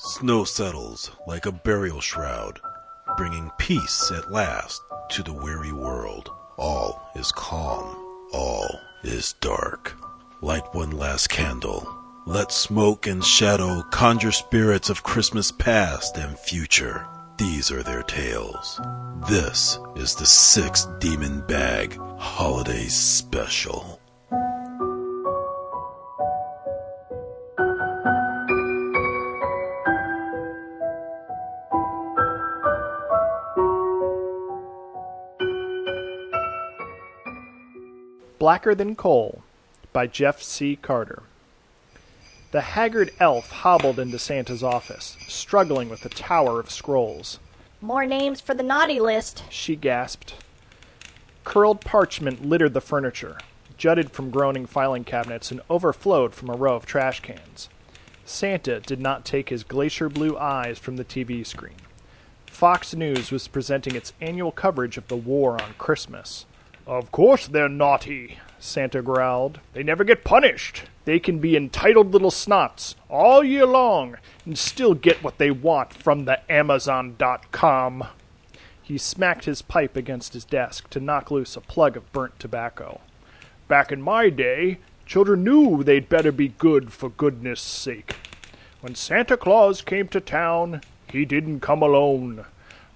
Snow settles like a burial shroud, bringing peace at last to the weary world. All is calm, all is dark. Light one last candle. Let smoke and shadow conjure spirits of Christmas past and future. These are their tales. This is the Six Demon Bag Holiday Special. Blacker Than Coal by Jeff C. Carter. The haggard elf hobbled into Santa's office, struggling with a tower of scrolls. More names for the naughty list. She gasped. Curled parchment littered the furniture, jutted from groaning filing cabinets, and overflowed from a row of trash cans. Santa did not take his glacier blue eyes from the TV screen. Fox News was presenting its annual coverage of the war on Christmas. Of course they're naughty, Santa growled. They never get punished. They can be entitled little snots all year long and still get what they want from the Amazon.com. He smacked his pipe against his desk to knock loose a plug of burnt tobacco. Back in my day, children knew they'd better be good for goodness sake. When Santa Claus came to town, he didn't come alone.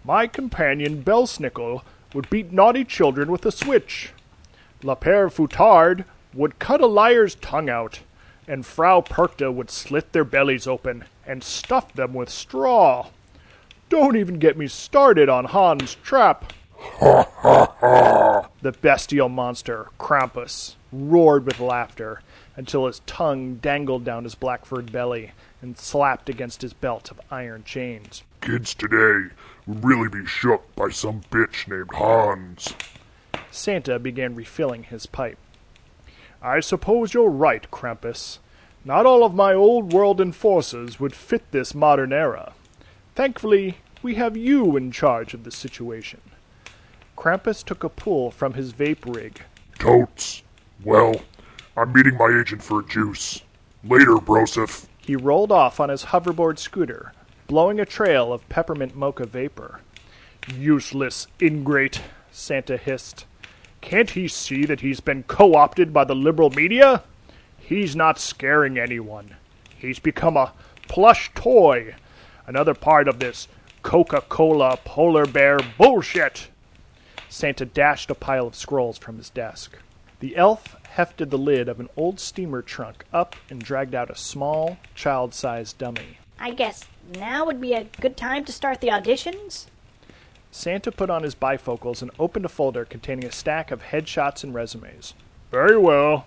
My companion Belsnickel would beat naughty children with a switch. La Père Fouettard would cut a liar's tongue out, and Frau Perchta would slit their bellies open and stuff them with straw. Don't even get me started on Hans Trap. the bestial monster, Krampus, roared with laughter until his tongue dangled down his black furred belly and slapped against his belt of iron chains. Kids today would really be shook by some bitch named Hans. Santa began refilling his pipe. I suppose you're right, Krampus. Not all of my old world enforcers would fit this modern era. Thankfully, we have you in charge of the situation. Krampus took a pull from his vape rig. Totes. Well, I'm meeting my agent for a juice. Later, Broseph. He rolled off on his hoverboard scooter, blowing a trail of peppermint mocha vapor. Useless ingrate, Santa hissed. Can't he see that he's been co opted by the liberal media? He's not scaring anyone. He's become a plush toy, another part of this Coca Cola polar bear bullshit. Santa dashed a pile of scrolls from his desk. The elf hefted the lid of an old steamer trunk up and dragged out a small, child sized dummy. I guess now would be a good time to start the auditions? Santa put on his bifocals and opened a folder containing a stack of headshots and resumes. Very well.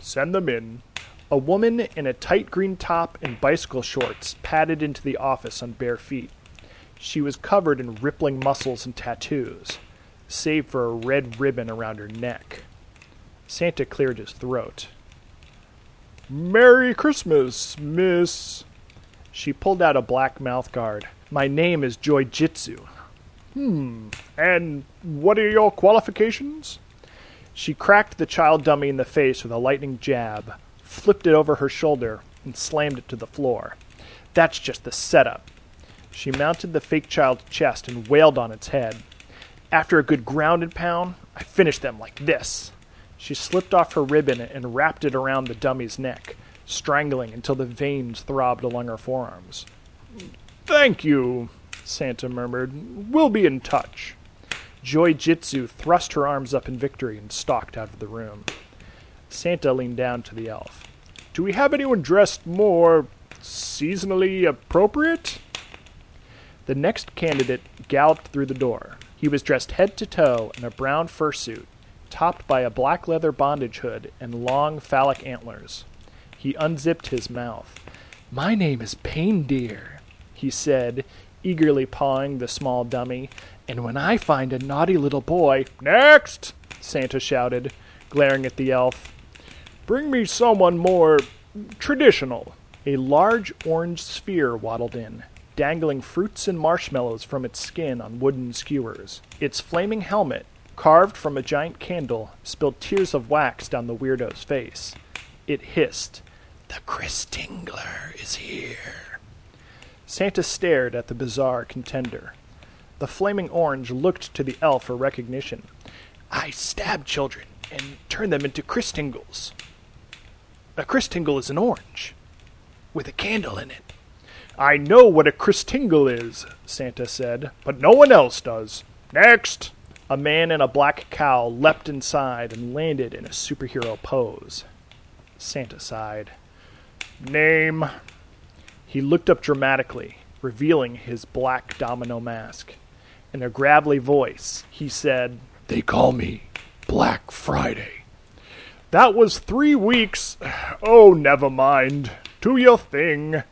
Send them in. A woman in a tight green top and bicycle shorts padded into the office on bare feet. She was covered in rippling muscles and tattoos, save for a red ribbon around her neck. Santa cleared his throat. Merry Christmas, Miss. She pulled out a black mouthguard. My name is Joy Jitsu. Hmm. And what are your qualifications? She cracked the child dummy in the face with a lightning jab, flipped it over her shoulder, and slammed it to the floor. That's just the setup. She mounted the fake child's chest and wailed on its head. After a good ground and pound, I finished them like this. She slipped off her ribbon and wrapped it around the dummy's neck, strangling until the veins throbbed along her forearms. Thank you, Santa murmured. We'll be in touch. Joy Jitsu thrust her arms up in victory and stalked out of the room. Santa leaned down to the elf. Do we have anyone dressed more seasonally appropriate? The next candidate galloped through the door. He was dressed head to toe in a brown fursuit, topped by a black leather bondage hood and long phallic antlers. He unzipped his mouth. My name is Pain Deer, he said, eagerly pawing the small dummy. And when I find a naughty little boy. Next! Santa shouted, glaring at the elf. Bring me someone more traditional. A large orange sphere waddled in, dangling fruits and marshmallows from its skin on wooden skewers. Its flaming helmet, carved from a giant candle, spilled tears of wax down the weirdo's face. It hissed, The Christingler is here. Santa stared at the bizarre contender. The flaming orange looked to the elf for recognition. I stab children and turn them into Christingles. A Christingle is an orange with a candle in it. I know what a Christingle is, Santa said, but no one else does. Next! A man in a black cowl leapt inside and landed in a superhero pose. Santa sighed. Name. He looked up dramatically, revealing his black domino mask. In a gravelly voice, he said, They call me Black Friday. That was three weeks. Oh, never mind. Do your thing.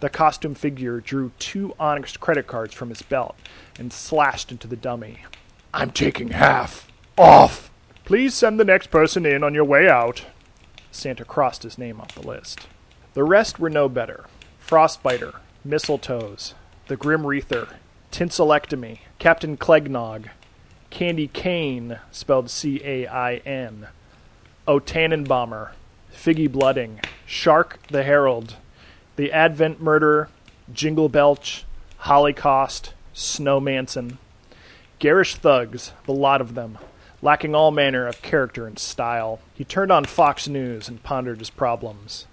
The costume figure drew two Onyx credit cards from his belt and slashed into the dummy. I'm taking half. Off. Please send the next person in on your way out. Santa crossed his name off the list. The rest were no better. Frostbiter, Mistletoes, The Grim Reaper, Tinselectomy, Captain Clegnog, Candy Cane, spelled C A I N, O Tannenbomber, Figgy Blooding, Shark the Herald, The Advent Murderer, Jingle Belch, Holocaust, Snowmanson, Garish thugs, the lot of them, lacking all manner of character and style. He turned on Fox News and pondered his problems.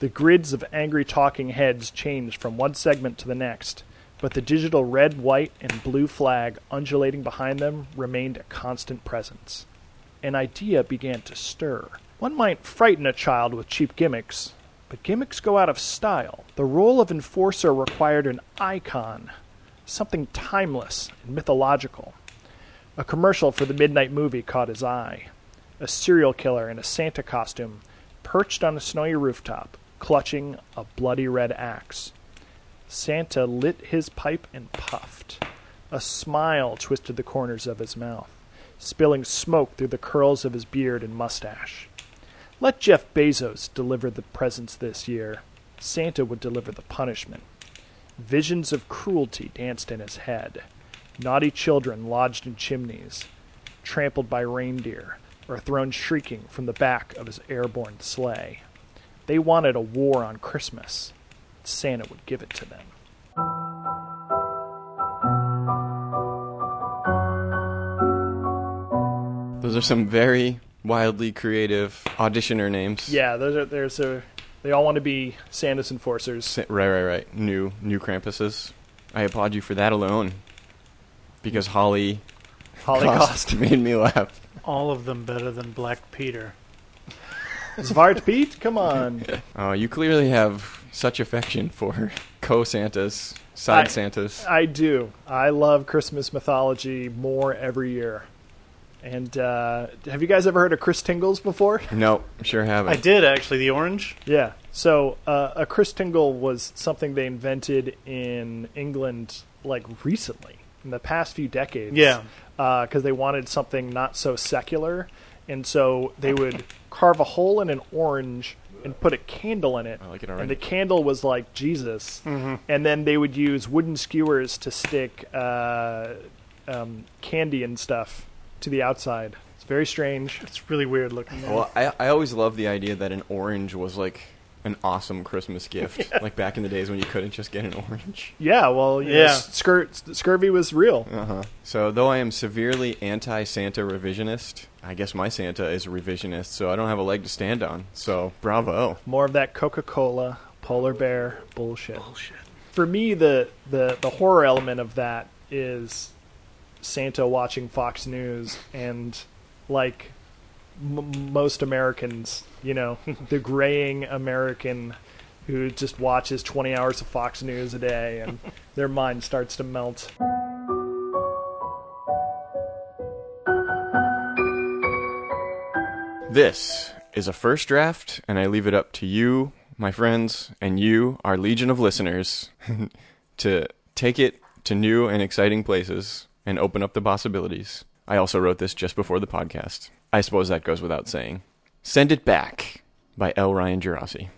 The grids of angry talking heads changed from one segment to the next, but the digital red, white, and blue flag undulating behind them remained a constant presence. An idea began to stir. One might frighten a child with cheap gimmicks, but gimmicks go out of style. The role of enforcer required an icon, something timeless and mythological. A commercial for the midnight movie caught his eye. A serial killer in a Santa costume perched on a snowy rooftop, clutching a bloody red axe. Santa lit his pipe and puffed. A smile twisted the corners of his mouth, spilling smoke through the curls of his beard and mustache. Let Jeff Bezos deliver the presents this year. Santa would deliver the punishment. Visions of cruelty danced in his head. Naughty children lodged in chimneys, trampled by reindeer, or thrown shrieking from the back of his airborne sleigh. They wanted a war on Christmas. Santa would give it to them. Those are some very wildly creative auditioner names. Yeah, those are there's a they all want to be Santa's enforcers. Sa- Right, right, right. New, new Krampuses. I applaud you for that alone, because Holly Holly Holocaust. made me laugh. All of them better than Black Peter. Svart Pete, come on. Uh, you clearly have such affection for co-Santas, side I- Santas. I do. I love Christmas mythology more every year. And uh, have you guys ever heard of Christingles before? no, sure haven't. I did actually. The orange. Yeah. So uh, a Christingle was something they invented in England like recently, in the past few decades. Yeah. Because they wanted something not so secular, and so they would carve a hole in an orange and put a candle in it. I like it And the candle was like Jesus, and then they would use wooden skewers to stick uh, um, candy and stuff to the outside. It's very strange. It's really weird looking. Well, I, I always loved the idea that an orange was like an awesome Christmas gift. Like back in the days when you couldn't just get an orange. Yeah, well, you know, Yeah. scur- scurvy was real. Uh huh. So, though I am severely anti Santa revisionist, I guess my Santa is a revisionist, so I don't have a leg to stand on. So, bravo. More of that Coca Cola, polar bear bullshit. Bullshit. For me, the, the, the horror element of that is Santa watching Fox News and, like m- most Americans, you know, the graying American who just watches 20 hours of Fox News a day and their mind starts to melt. This is a first draft, and I leave it up to you, my friends, and you, our legion of listeners, to take it to new and exciting places and open up the possibilities. I also wrote this just before the podcast. I suppose that goes without saying. Send It Back by L. Ryan Gerossie.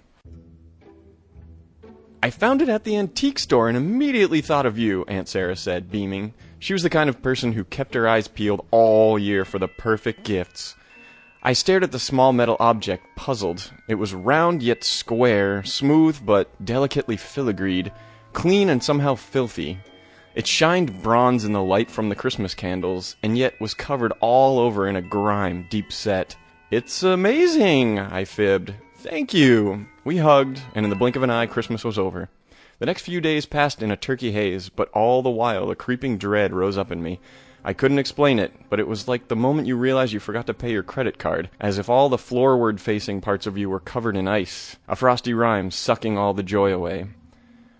I found it at the antique store and immediately thought of you, Aunt Sarah said, beaming. She was the kind of person who kept her eyes peeled all year for the perfect gifts. I stared at the small metal object, puzzled. It was round yet square, smooth but delicately filigreed, clean and somehow filthy. It shined bronze in the light from the Christmas candles, and yet was covered all over in a grime deep set. It's amazing, I fibbed. Thank you. We hugged, and in the blink of an eye, Christmas was over. The next few days passed in a turkey haze, but all the while a creeping dread rose up in me. I couldn't explain it, but it was like the moment you realize you forgot to pay your credit card, as if all the floorward facing parts of you were covered in ice, a frosty rime sucking all the joy away.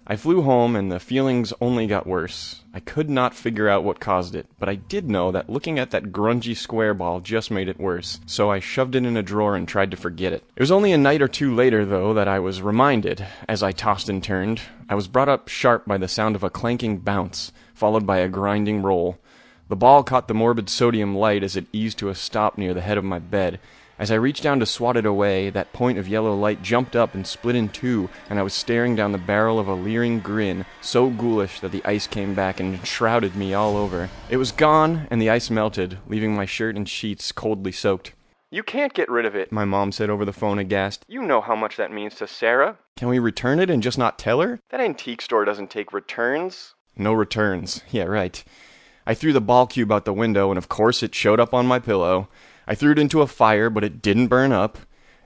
I flew home, and the feelings only got worse. I could not figure out what caused it, but I did know that looking at that grungy square ball just made it worse, so I shoved it in a drawer and tried to forget it. It was only a night or two later, though, that I was reminded, as I tossed and turned. I was brought up sharp by the sound of a clanking bounce, followed by a grinding roll. The ball caught the morbid sodium light as it eased to a stop near the head of my bed. As I reached down to swat it away, that point of yellow light jumped up and split in two, and I was staring down the barrel of a leering grin, so ghoulish that the ice came back and shrouded me all over. It was gone, and the ice melted, leaving my shirt and sheets coldly soaked. You can't get rid of it, my mom said over the phone aghast. You know how much that means to Sarah. Can we return it and just not tell her? That antique store doesn't take returns. No returns. Yeah, right. I threw the ball cube out the window, and of course it showed up on my pillow. I threw it into a fire, but it didn't burn up.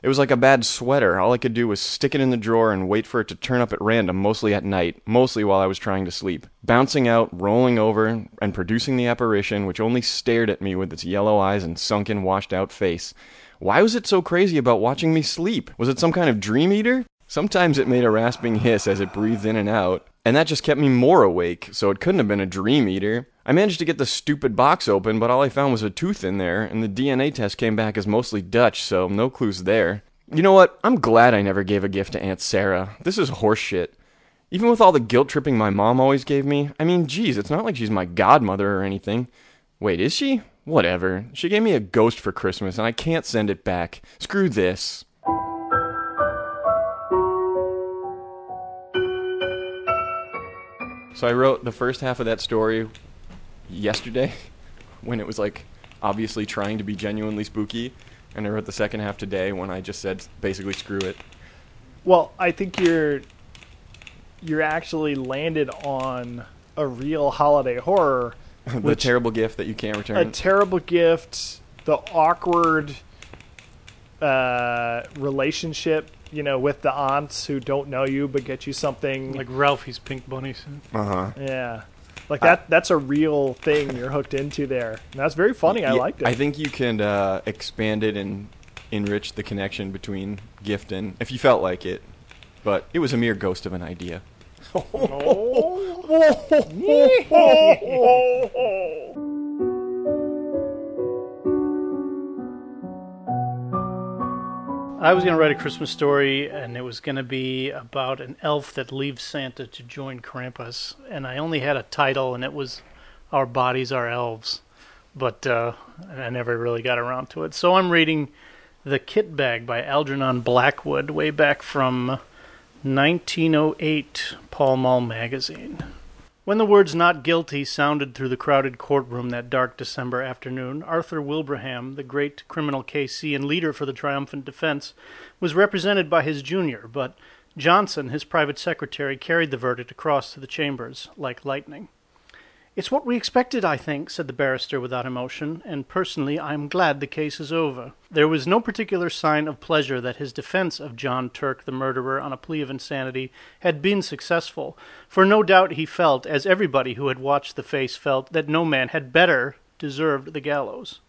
It was like a bad sweater. All I could do was stick it in the drawer and wait for it to turn up at random, mostly at night, mostly while I was trying to sleep. Bouncing out, rolling over, and producing the apparition, which only stared at me with its yellow eyes and sunken, washed out face. Why was it so crazy about watching me sleep? Was it some kind of dream eater? Sometimes it made a rasping hiss as it breathed in and out, and that just kept me more awake, so it couldn't have been a dream eater. I managed to get the stupid box open, but all I found was a tooth in there, and the DNA test came back as mostly Dutch, so no clues there. You know what? I'm glad I never gave a gift to Aunt Sarah. This is horseshit. Even with all the guilt tripping my mom always gave me, I mean, geez, it's not like she's my godmother or anything. Wait, is she? Whatever. She gave me a ghost for Christmas, and I can't send it back. Screw this. So I wrote the first half of that story yesterday when it was like obviously trying to be genuinely spooky, and I wrote the second half today when I just said basically screw it. Well, I think you're you're actually landed on a real holiday horror, the Which- terrible gift that you can't return. a terrible gift, the awkward uh, relationship, you know, with the aunts who don't know you but get you something. Like Ralphie's pink bunnies. uh huh. yeah, like that. that's a real thing you're hooked into there. And that's very funny. I liked it. I think you can uh, expand it and enrich the connection between gift and if you felt like it. But it was a mere ghost of an idea. I was going to write a Christmas story, and it was going to be about an elf that leaves Santa to join Krampus. And I only had a title, and it was Our Bodies Are Elves. But uh, I never really got around to it. So I'm reading The Kit Bag by Algernon Blackwood, way back from 1908 Pall Mall magazine. When the words not guilty sounded through the crowded courtroom that dark December afternoon, Arthur Wilbraham, the great criminal KC and leader for the triumphant defense, was represented by his junior, but Johnson, his private secretary, carried the verdict across to the chambers like lightning. It's what we expected, I think, said the barrister without emotion, and personally I am glad the case is over. There was no particular sign of pleasure that his defense of John Turk, the murderer, on a plea of insanity, had been successful, for no doubt he felt, as everybody who had watched the face felt, that no man had better deserved the gallows.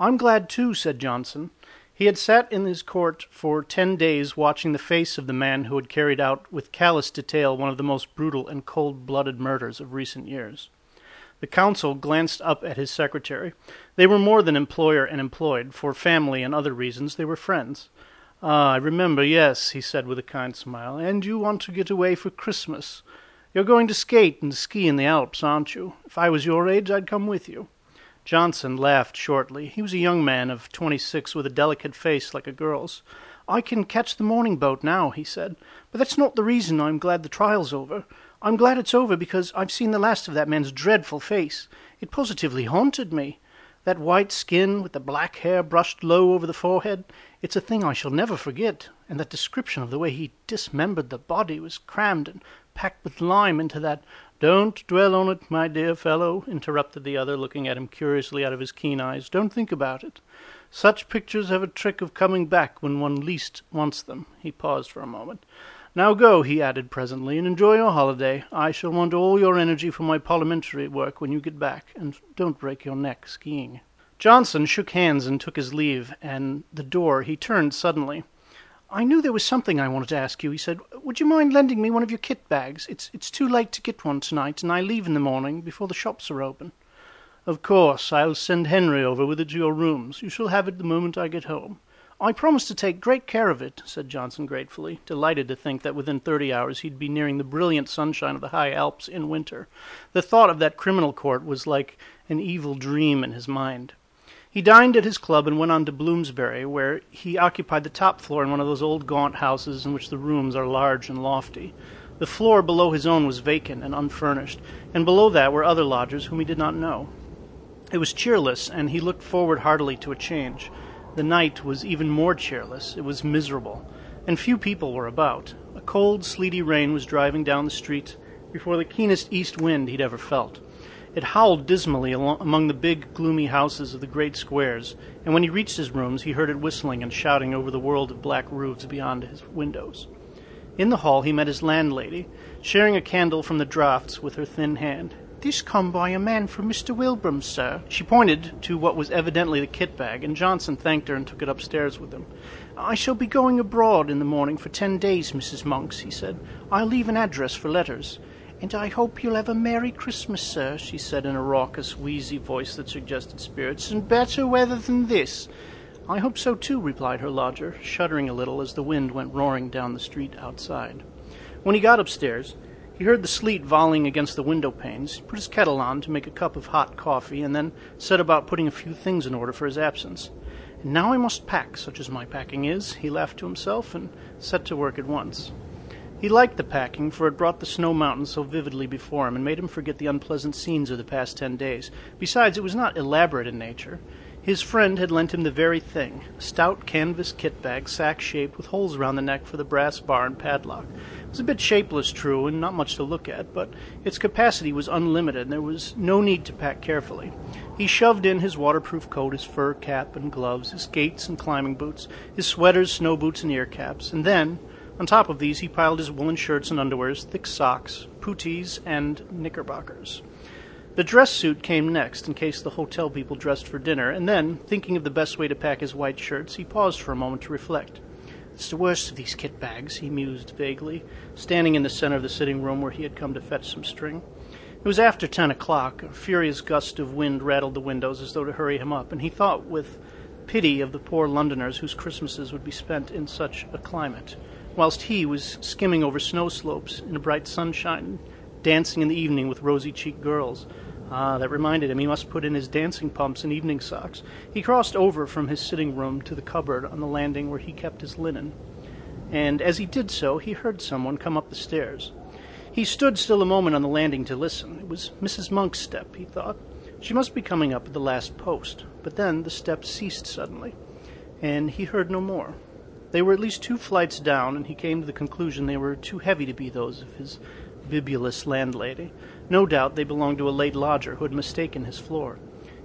I'm glad too, said Johnson. He had sat in his court for ten days watching the face of the man who had carried out with callous detail one of the most brutal and cold blooded murders of recent years. The counsel glanced up at his secretary. They were more than employer and employed. For family and other reasons, they were friends. Ah, I remember, yes, he said with a kind smile. And you want to get away for Christmas. You're going to skate and ski in the Alps, aren't you? If I was your age, I'd come with you. Johnson laughed shortly. He was a young man of twenty six with a delicate face like a girl's. I can catch the morning boat now, he said. But that's not the reason I'm glad the trial's over. I'm glad it's over because I've seen the last of that man's dreadful face. It positively haunted me. That white skin with the black hair brushed low over the forehead, it's a thing I shall never forget. And that description of the way he dismembered the body was crammed and packed with lime into that. Don't dwell on it, my dear fellow, interrupted the other, looking at him curiously out of his keen eyes. Don't think about it. Such pictures have a trick of coming back when one least wants them. He paused for a moment. Now go, he added presently, and enjoy your holiday. I shall want all your energy for my parliamentary work when you get back, and don't break your neck skiing. Johnson shook hands and took his leave, and the door he turned suddenly. I knew there was something I wanted to ask you, he said. Would you mind lending me one of your kit bags? It's it's too late to get one tonight, and I leave in the morning before the shops are open. Of course, I'll send Henry over with it to your rooms. You shall have it the moment I get home. I promise to take great care of it, said Johnson gratefully, delighted to think that within thirty hours he'd be nearing the brilliant sunshine of the high Alps in winter. The thought of that criminal court was like an evil dream in his mind. He dined at his club and went on to Bloomsbury, where he occupied the top floor in one of those old gaunt houses in which the rooms are large and lofty. The floor below his own was vacant and unfurnished, and below that were other lodgers whom he did not know. It was cheerless, and he looked forward heartily to a change. The night was even more cheerless. It was miserable, and few people were about. A cold, sleety rain was driving down the street before the keenest east wind he'd ever felt. It howled dismally among the big, gloomy houses of the great squares, and when he reached his rooms he heard it whistling and shouting over the world of black roofs beyond his windows. In the hall he met his landlady, sharing a candle from the draughts with her thin hand. This come by a man from Mr. Wilbraham, sir. She pointed to what was evidently the kit bag, and Johnson thanked her and took it upstairs with him. I shall be going abroad in the morning for ten days, Mrs. Monks, he said. I'll leave an address for letters. And I hope you'll have a Merry Christmas, sir, she said in a raucous, wheezy voice that suggested spirits, and better weather than this. I hope so too, replied her lodger, shuddering a little as the wind went roaring down the street outside. When he got upstairs, he heard the sleet volleying against the window panes, put his kettle on to make a cup of hot coffee, and then set about putting a few things in order for his absence. And now I must pack, such as my packing is, he laughed to himself, and set to work at once. He liked the packing, for it brought the snow mountains so vividly before him and made him forget the unpleasant scenes of the past ten days. Besides, it was not elaborate in nature. His friend had lent him the very thing a stout canvas kit bag, sack shaped, with holes around the neck for the brass bar and padlock. It was a bit shapeless, true, and not much to look at, but its capacity was unlimited, and there was no need to pack carefully. He shoved in his waterproof coat, his fur cap and gloves, his skates and climbing boots, his sweaters, snow boots, and ear caps, and then, on top of these, he piled his woolen shirts and underwears, thick socks, puttees, and knickerbockers. The dress suit came next, in case the hotel people dressed for dinner, and then, thinking of the best way to pack his white shirts, he paused for a moment to reflect. It's the worst of these kit bags, he mused vaguely, standing in the center of the sitting room where he had come to fetch some string. It was after ten o'clock. A furious gust of wind rattled the windows as though to hurry him up, and he thought with pity of the poor Londoners whose Christmases would be spent in such a climate, whilst he was skimming over snow slopes in the bright sunshine, dancing in the evening with rosy cheeked girls. Ah, that reminded him he must put in his dancing pumps and evening socks. He crossed over from his sitting room to the cupboard on the landing where he kept his linen, and as he did so, he heard someone come up the stairs. He stood still a moment on the landing to listen. It was Mrs. Monk's step, he thought. She must be coming up at the last post. But then the step ceased suddenly, and he heard no more. They were at least two flights down, and he came to the conclusion they were too heavy to be those of his bibulous landlady. No doubt they belonged to a late lodger who had mistaken his floor.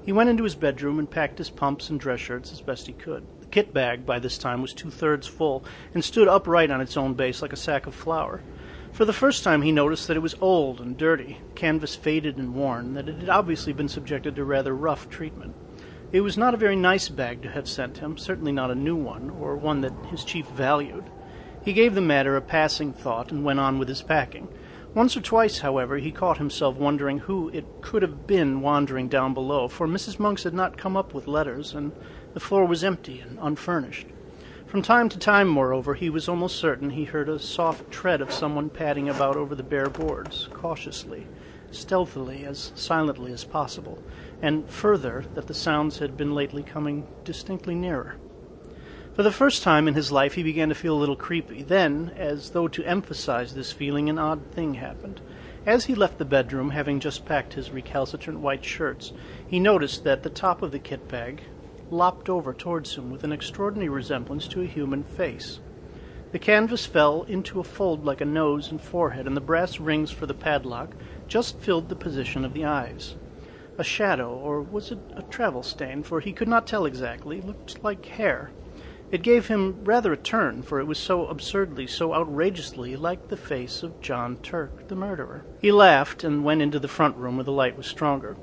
He went into his bedroom and packed his pumps and dress shirts as best he could. The kit bag, by this time, was two thirds full and stood upright on its own base like a sack of flour. For the first time he noticed that it was old and dirty, canvas faded and worn, that it had obviously been subjected to rather rough treatment. It was not a very nice bag to have sent him, certainly not a new one, or one that his chief valued. He gave the matter a passing thought and went on with his packing. Once or twice, however, he caught himself wondering who it could have been wandering down below, for Mrs. Monks had not come up with letters, and the floor was empty and unfurnished. From time to time, moreover, he was almost certain he heard a soft tread of someone padding about over the bare boards, cautiously, stealthily, as silently as possible, and further, that the sounds had been lately coming distinctly nearer. For the first time in his life he began to feel a little creepy. Then, as though to emphasize this feeling, an odd thing happened. As he left the bedroom, having just packed his recalcitrant white shirts, he noticed that the top of the kit bag lopped over towards him with an extraordinary resemblance to a human face. The canvas fell into a fold like a nose and forehead, and the brass rings for the padlock just filled the position of the eyes. A shadow, or was it a travel stain, for he could not tell exactly, looked like hair. It gave him rather a turn, for it was so absurdly, so outrageously like the face of John Turk, the murderer. He laughed and went into the front room where the light was stronger.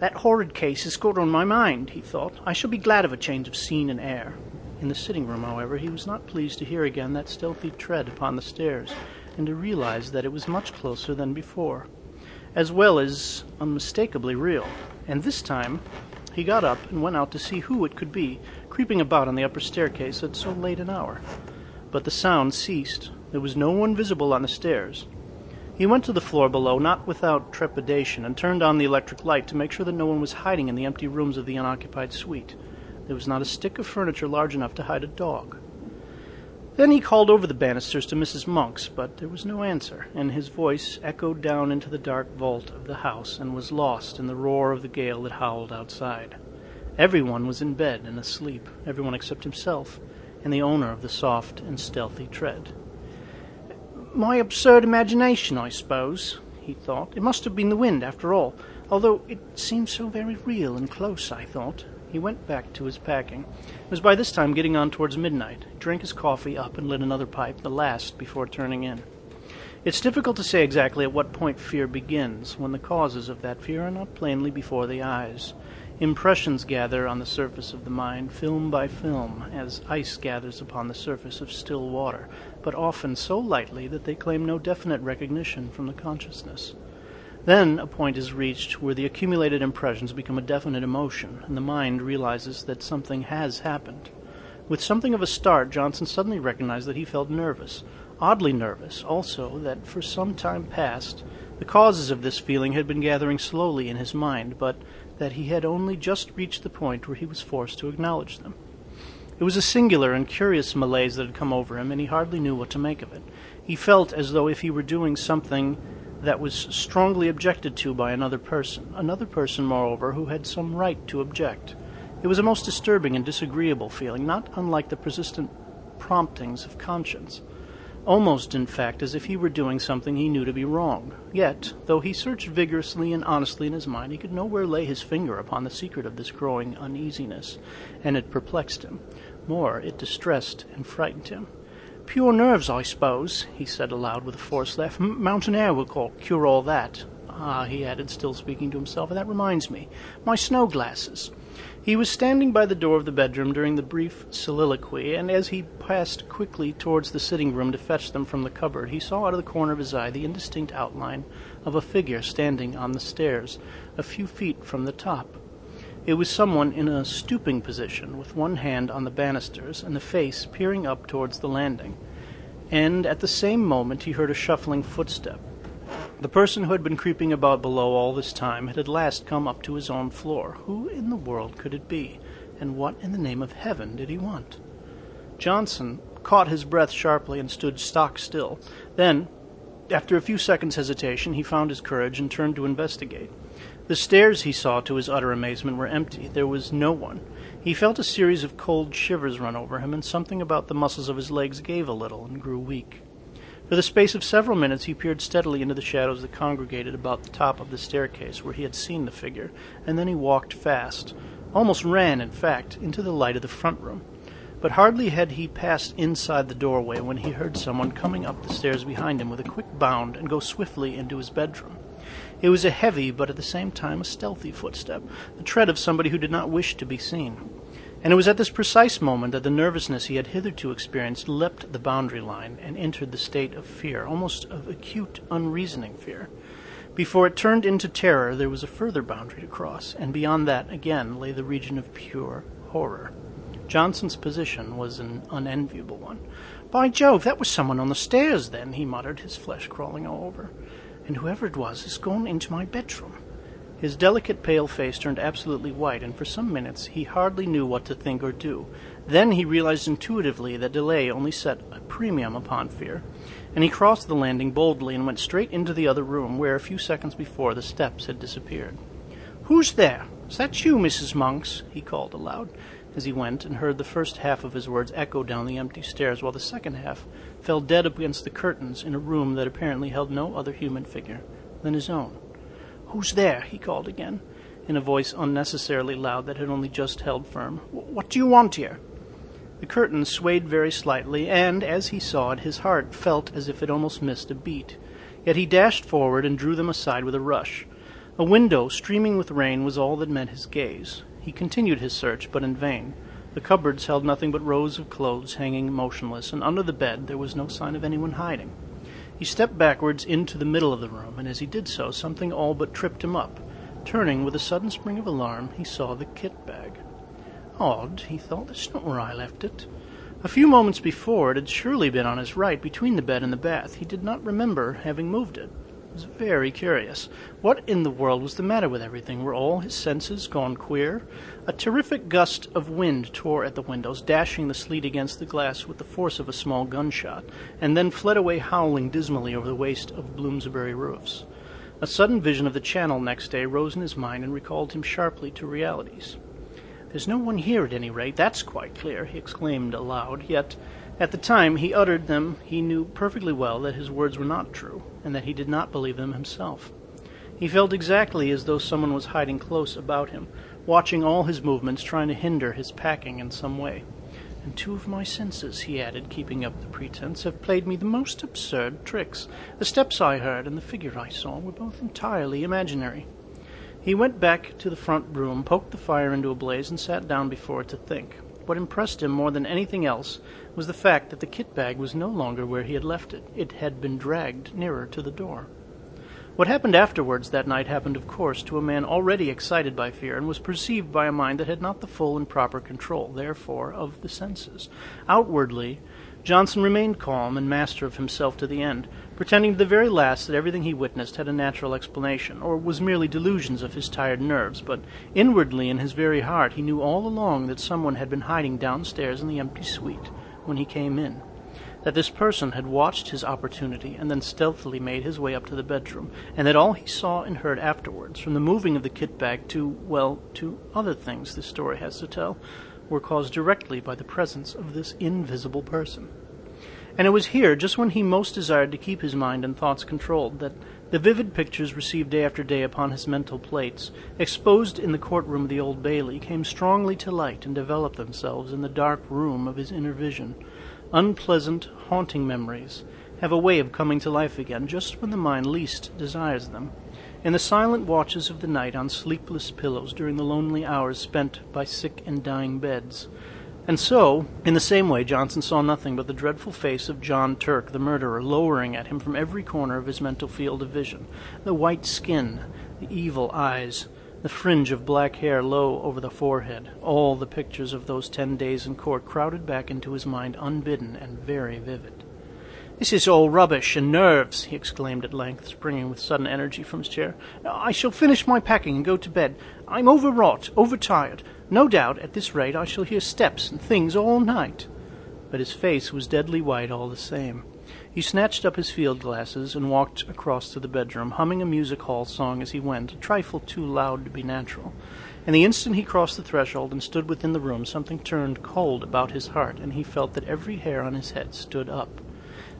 That horrid case has got on my mind, he thought. I shall be glad of a change of scene and air. In the sitting room, however, he was not pleased to hear again that stealthy tread upon the stairs, and to realize that it was much closer than before, as well as unmistakably real. And this time he got up and went out to see who it could be creeping about on the upper staircase at so late an hour. But the sound ceased. There was no one visible on the stairs. He went to the floor below, not without trepidation, and turned on the electric light to make sure that no one was hiding in the empty rooms of the unoccupied suite. There was not a stick of furniture large enough to hide a dog. Then he called over the banisters to Mrs. Monk's, but there was no answer, and his voice echoed down into the dark vault of the house and was lost in the roar of the gale that howled outside. Everyone was in bed and asleep, everyone except himself and the owner of the soft and stealthy tread. My absurd imagination, I suppose, he thought. It must have been the wind, after all, although it seemed so very real and close, I thought. He went back to his packing. It was by this time getting on towards midnight. He drank his coffee up and lit another pipe, the last before turning in. It's difficult to say exactly at what point fear begins, when the causes of that fear are not plainly before the eyes. Impressions gather on the surface of the mind, film by film, as ice gathers upon the surface of still water, but often so lightly that they claim no definite recognition from the consciousness. Then a point is reached where the accumulated impressions become a definite emotion, and the mind realizes that something has happened. With something of a start, Johnson suddenly recognized that he felt nervous, oddly nervous, also that for some time past the causes of this feeling had been gathering slowly in his mind, but that he had only just reached the point where he was forced to acknowledge them. It was a singular and curious malaise that had come over him, and he hardly knew what to make of it. He felt as though if he were doing something that was strongly objected to by another person, another person, moreover, who had some right to object. It was a most disturbing and disagreeable feeling, not unlike the persistent promptings of conscience. Almost, in fact, as if he were doing something he knew to be wrong. Yet, though he searched vigorously and honestly in his mind, he could nowhere lay his finger upon the secret of this growing uneasiness, and it perplexed him. More, it distressed and frightened him. Pure nerves, I suppose, he said aloud with a forced laugh. Mountain air will call, cure all that. Ah, he added, still speaking to himself, and that reminds me. My snow glasses. He was standing by the door of the bedroom during the brief soliloquy, and as he passed quickly towards the sitting room to fetch them from the cupboard, he saw out of the corner of his eye the indistinct outline of a figure standing on the stairs, a few feet from the top. It was someone in a stooping position, with one hand on the banisters and the face peering up towards the landing. And at the same moment he heard a shuffling footstep. The person who had been creeping about below all this time had at last come up to his own floor. Who in the world could it be? And what in the name of heaven did he want? Johnson caught his breath sharply and stood stock still. Then, after a few seconds' hesitation, he found his courage and turned to investigate. The stairs, he saw to his utter amazement, were empty. There was no one. He felt a series of cold shivers run over him, and something about the muscles of his legs gave a little and grew weak. For the space of several minutes he peered steadily into the shadows that congregated about the top of the staircase where he had seen the figure, and then he walked fast, almost ran, in fact, into the light of the front room. But hardly had he passed inside the doorway when he heard someone coming up the stairs behind him with a quick bound and go swiftly into his bedroom. It was a heavy, but at the same time a stealthy footstep, the tread of somebody who did not wish to be seen. And it was at this precise moment that the nervousness he had hitherto experienced leapt the boundary line and entered the state of fear, almost of acute, unreasoning fear. Before it turned into terror, there was a further boundary to cross, and beyond that again lay the region of pure horror. Johnson's position was an unenviable one. By Jove, that was someone on the stairs, then, he muttered, his flesh crawling all over. And whoever it was has gone into my bedroom. His delicate pale face turned absolutely white, and for some minutes he hardly knew what to think or do. Then he realized intuitively that delay only set a premium upon fear, and he crossed the landing boldly and went straight into the other room, where a few seconds before the steps had disappeared. Who's there? Is that you, Mrs. Monks? he called aloud. as he went and heard the first half of his words echo down the empty stairs, while the second half fell dead against the curtains in a room that apparently held no other human figure than his own. Who's there? he called again, in a voice unnecessarily loud that had only just held firm. What do you want here? The curtain swayed very slightly, and as he saw it, his heart felt as if it almost missed a beat. Yet he dashed forward and drew them aside with a rush. A window, streaming with rain, was all that met his gaze. He continued his search, but in vain. The cupboards held nothing but rows of clothes hanging motionless, and under the bed there was no sign of anyone hiding. He stepped backwards into the middle of the room, and as he did so, something all but tripped him up. Turning with a sudden spring of alarm, he saw the kit bag. Odd, he thought, that's not where I left it. A few moments before, it had surely been on his right, between the bed and the bath. He did not remember having moved it. Was very curious. What in the world was the matter with everything? Were all his senses gone queer? A terrific gust of wind tore at the windows, dashing the sleet against the glass with the force of a small gunshot, and then fled away howling dismally over the waste of Bloomsbury roofs. A sudden vision of the Channel next day rose in his mind and recalled him sharply to realities. There's no one here at any rate, that's quite clear, he exclaimed aloud, yet at the time he uttered them he knew perfectly well that his words were not true, and that he did not believe them himself. He felt exactly as though someone was hiding close about him, watching all his movements, trying to hinder his packing in some way. And two of my senses, he added, keeping up the pretense, have played me the most absurd tricks. The steps I heard and the figure I saw were both entirely imaginary. He went back to the front room, poked the fire into a blaze, and sat down before it to think. What impressed him more than anything else was the fact that the kit bag was no longer where he had left it. It had been dragged nearer to the door. What happened afterwards that night happened, of course, to a man already excited by fear, and was perceived by a mind that had not the full and proper control, therefore, of the senses. Outwardly, Johnson remained calm and master of himself to the end, pretending to the very last that everything he witnessed had a natural explanation, or was merely delusions of his tired nerves, but inwardly in his very heart he knew all along that someone had been hiding downstairs in the empty suite when he came in that this person had watched his opportunity and then stealthily made his way up to the bedroom, and that all he saw and heard afterwards, from the moving of the kit bag to, well, to other things this story has to tell, were caused directly by the presence of this invisible person. And it was here, just when he most desired to keep his mind and thoughts controlled, that the vivid pictures received day after day upon his mental plates, exposed in the courtroom of the Old Bailey, came strongly to light and developed themselves in the dark room of his inner vision unpleasant, haunting memories have a way of coming to life again just when the mind least desires them. In the silent watches of the night on sleepless pillows during the lonely hours spent by sick and dying beds. And so, in the same way, Johnson saw nothing but the dreadful face of John Turk, the murderer, lowering at him from every corner of his mental field of vision. The white skin, the evil eyes, the fringe of black hair low over the forehead, all the pictures of those ten days in court crowded back into his mind unbidden and very vivid. This is all rubbish and nerves, he exclaimed at length, springing with sudden energy from his chair. I shall finish my packing and go to bed. I'm overwrought, overtired. No doubt, at this rate, I shall hear steps and things all night. But his face was deadly white all the same. He snatched up his field glasses and walked across to the bedroom, humming a music hall song as he went, a trifle too loud to be natural. And the instant he crossed the threshold and stood within the room, something turned cold about his heart, and he felt that every hair on his head stood up.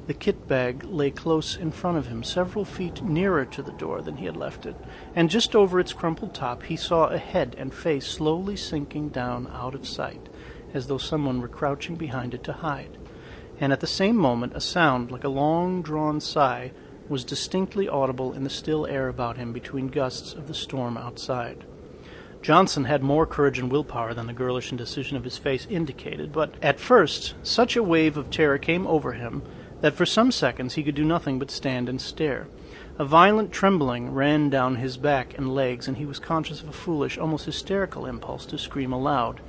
The kit bag lay close in front of him, several feet nearer to the door than he had left it, and just over its crumpled top he saw a head and face slowly sinking down out of sight, as though someone were crouching behind it to hide and at the same moment a sound like a long drawn sigh was distinctly audible in the still air about him between gusts of the storm outside. Johnson had more courage and willpower than the girlish indecision of his face indicated, but at first such a wave of terror came over him that for some seconds he could do nothing but stand and stare. A violent trembling ran down his back and legs, and he was conscious of a foolish, almost hysterical impulse to scream aloud.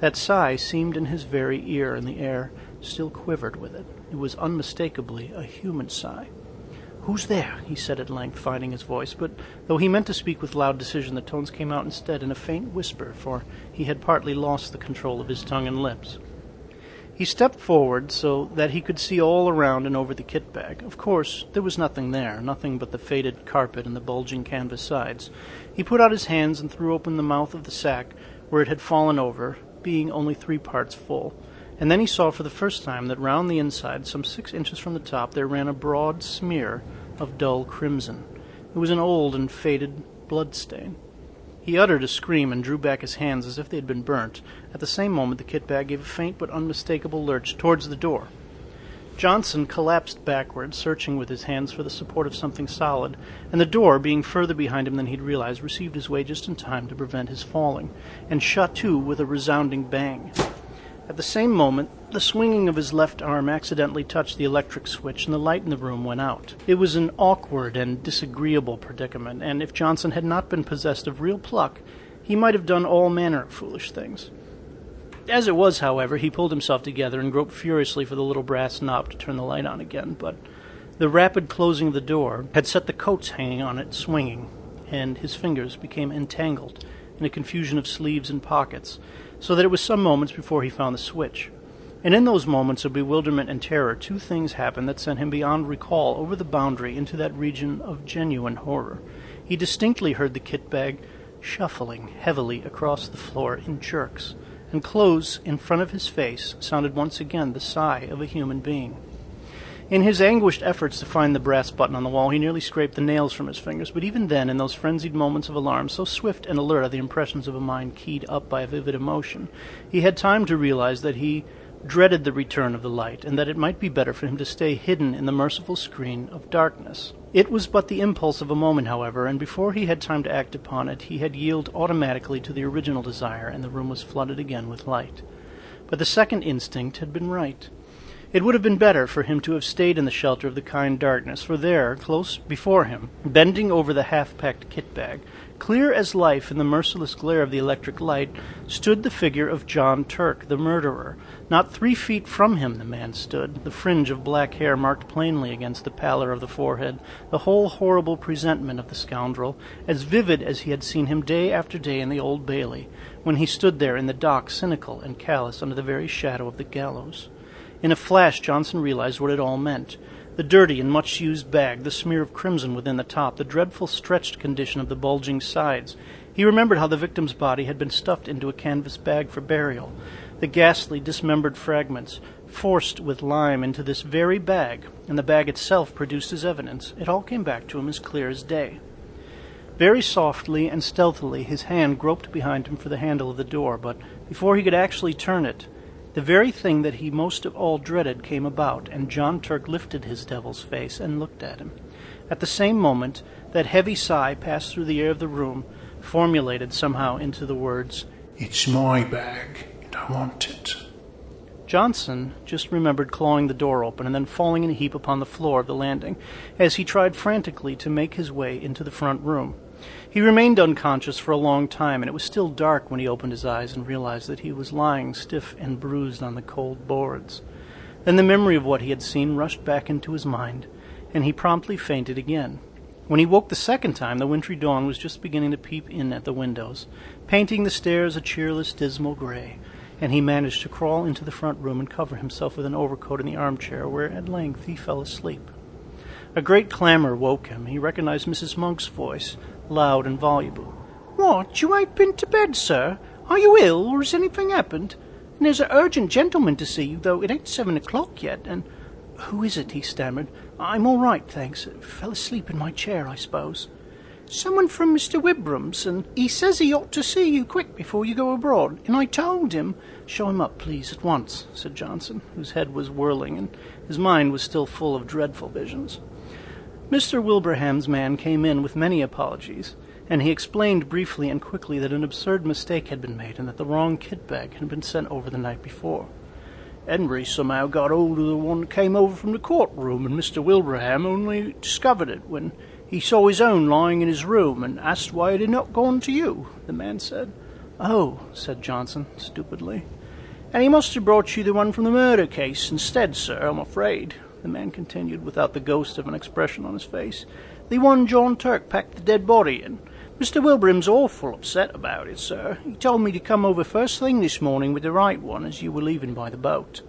That sigh seemed in his very ear, and the air still quivered with it. It was unmistakably a human sigh. Who's there? he said at length, finding his voice, but though he meant to speak with loud decision, the tones came out instead in a faint whisper, for he had partly lost the control of his tongue and lips. He stepped forward so that he could see all around and over the kit bag. Of course, there was nothing there, nothing but the faded carpet and the bulging canvas sides. He put out his hands and threw open the mouth of the sack where it had fallen over, being only three parts full. And then he saw for the first time that round the inside, some six inches from the top, there ran a broad smear of dull crimson. It was an old and faded blood stain. He uttered a scream and drew back his hands as if they had been burnt. At the same moment, the kit bag gave a faint but unmistakable lurch towards the door. Johnson collapsed backward, searching with his hands for the support of something solid, and the door, being further behind him than he'd realized, received his way just in time to prevent his falling, and shut to with a resounding bang. At the same moment, the swinging of his left arm accidentally touched the electric switch, and the light in the room went out. It was an awkward and disagreeable predicament, and if Johnson had not been possessed of real pluck, he might have done all manner of foolish things. As it was, however, he pulled himself together and groped furiously for the little brass knob to turn the light on again, but the rapid closing of the door had set the coats hanging on it swinging, and his fingers became entangled in a confusion of sleeves and pockets, so that it was some moments before he found the switch. And in those moments of bewilderment and terror, two things happened that sent him beyond recall over the boundary into that region of genuine horror. He distinctly heard the kit bag shuffling heavily across the floor in jerks and close in front of his face sounded once again the sigh of a human being. In his anguished efforts to find the brass button on the wall, he nearly scraped the nails from his fingers, but even then, in those frenzied moments of alarm, so swift and alert are the impressions of a mind keyed up by a vivid emotion, he had time to realize that he dreaded the return of the light, and that it might be better for him to stay hidden in the merciful screen of darkness. It was but the impulse of a moment, however, and before he had time to act upon it, he had yielded automatically to the original desire, and the room was flooded again with light. But the second instinct had been right. It would have been better for him to have stayed in the shelter of the kind darkness, for there, close before him, bending over the half packed kit bag, Clear as life in the merciless glare of the electric light stood the figure of John Turk, the murderer. Not three feet from him the man stood, the fringe of black hair marked plainly against the pallor of the forehead, the whole horrible presentment of the scoundrel, as vivid as he had seen him day after day in the Old Bailey, when he stood there in the dock, cynical and callous, under the very shadow of the gallows. In a flash Johnson realized what it all meant. The dirty and much used bag, the smear of crimson within the top, the dreadful stretched condition of the bulging sides. He remembered how the victim's body had been stuffed into a canvas bag for burial. The ghastly, dismembered fragments, forced with lime into this very bag, and the bag itself produced as evidence. It all came back to him as clear as day. Very softly and stealthily his hand groped behind him for the handle of the door, but before he could actually turn it, the very thing that he most of all dreaded came about, and John Turk lifted his devil's face and looked at him. At the same moment, that heavy sigh passed through the air of the room, formulated somehow into the words, It's my bag, and I want it. Johnson just remembered clawing the door open and then falling in a heap upon the floor of the landing as he tried frantically to make his way into the front room. He remained unconscious for a long time, and it was still dark when he opened his eyes and realized that he was lying stiff and bruised on the cold boards. Then the memory of what he had seen rushed back into his mind, and he promptly fainted again. When he woke the second time, the wintry dawn was just beginning to peep in at the windows, painting the stairs a cheerless, dismal gray, and he managed to crawl into the front room and cover himself with an overcoat in the armchair, where at length he fell asleep. A great clamor woke him. He recognized Mrs. Monk's voice, loud and voluble. What, you ain't been to bed, sir? Are you ill, or has anything happened? And there's an urgent gentleman to see you, though it ain't seven o'clock yet, and... Who is it? he stammered. I'm all right, thanks. Fell asleep in my chair, I suppose. Someone from Mr. Wilbraham's, and he says he ought to see you quick before you go abroad. And I told him... Show him up, please, at once, said Johnson, whose head was whirling, and his mind was still full of dreadful visions. Mr. Wilbraham's man came in with many apologies, and he explained briefly and quickly that an absurd mistake had been made and that the wrong kit bag had been sent over the night before. Henry somehow got hold of the one that came over from the courtroom, and Mr. Wilbraham only discovered it when he saw his own lying in his room and asked why it had not gone to you, the man said. Oh, said Johnson, stupidly. And he must have brought you the one from the murder case instead, sir, I'm afraid, the man continued without the ghost of an expression on his face. The one John Turk packed the dead body in. Mr. Wilbraham's awful upset about it, sir. He told me to come over first thing this morning with the right one as you were leaving by the boat.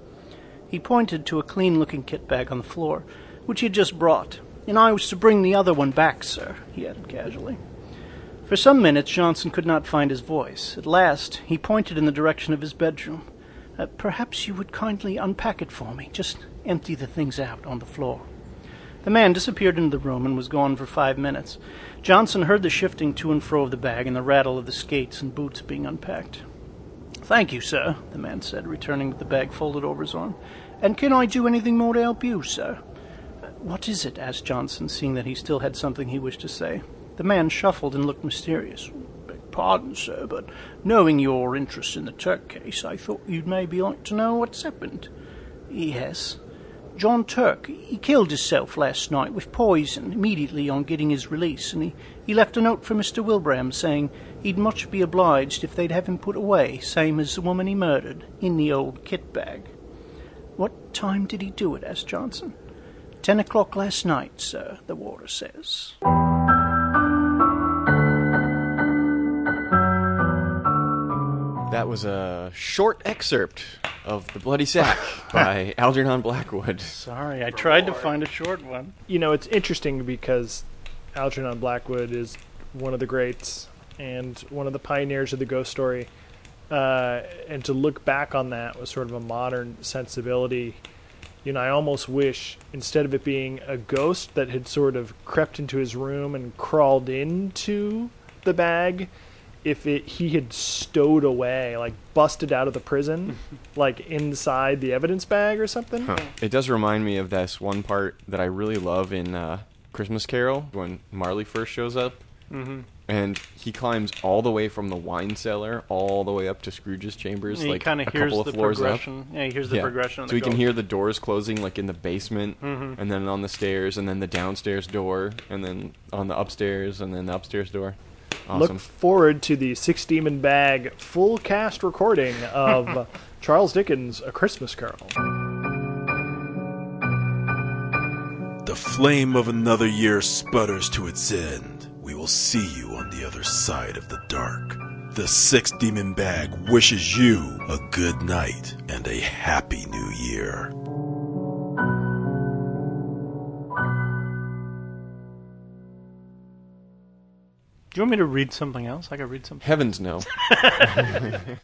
He pointed to a clean looking kit bag on the floor, which he had just brought. And I was to bring the other one back, sir, he added casually. For some minutes, Johnson could not find his voice. At last, he pointed in the direction of his bedroom. Uh, perhaps you would kindly unpack it for me. Just empty the things out on the floor. The man disappeared into the room and was gone for five minutes. Johnson heard the shifting to and fro of the bag and the rattle of the skates and boots being unpacked. Thank you, sir, the man said, returning with the bag folded over his arm. And can I do anything more to help you, sir? "Uh, What is it? asked Johnson, seeing that he still had something he wished to say. The man shuffled and looked mysterious. Pardon, sir, but knowing your interest in the Turk case, I thought you'd maybe like to know what's happened. Yes. John Turk, he killed himself last night with poison immediately on getting his release, and he, he left a note for Mr. Wilbraham saying he'd much be obliged if they'd have him put away, same as the woman he murdered, in the old kit bag. What time did he do it? asked Johnson. Ten o'clock last night, sir, the warder says. That was a short excerpt of The Bloody Sack by Algernon Blackwood. Sorry, I tried to find a short one. You know, it's interesting because Algernon Blackwood is one of the greats and one of the pioneers of the ghost story. Uh, and to look back on that with sort of a modern sensibility, you know, I almost wish instead of it being a ghost that had sort of crept into his room and crawled into the bag, if it he had stowed away, like busted out of the prison, like inside the evidence bag or something. Huh. It does remind me of this one part that I really love in uh, Christmas Carol when Marley first shows up. Mm-hmm. And he climbs all the way from the wine cellar all the way up to Scrooge's chambers, he like kind a of hears couple the of floors up. Yeah, he hears the Yeah. progression. Of So the he can hear the doors closing, like in the basement, Mhm. and then on the stairs, and then the downstairs door, and then on the upstairs, and then the upstairs door. Awesome. Look forward to the Six Demon Bag full cast recording of Charles Dickens' A Christmas Carol. The flame of another year sputters to its end. We will see you on the other side of the dark. The Six Demon Bag wishes you a good night and a happy new year. Do you want me to read something else? I could read something. Heavens no.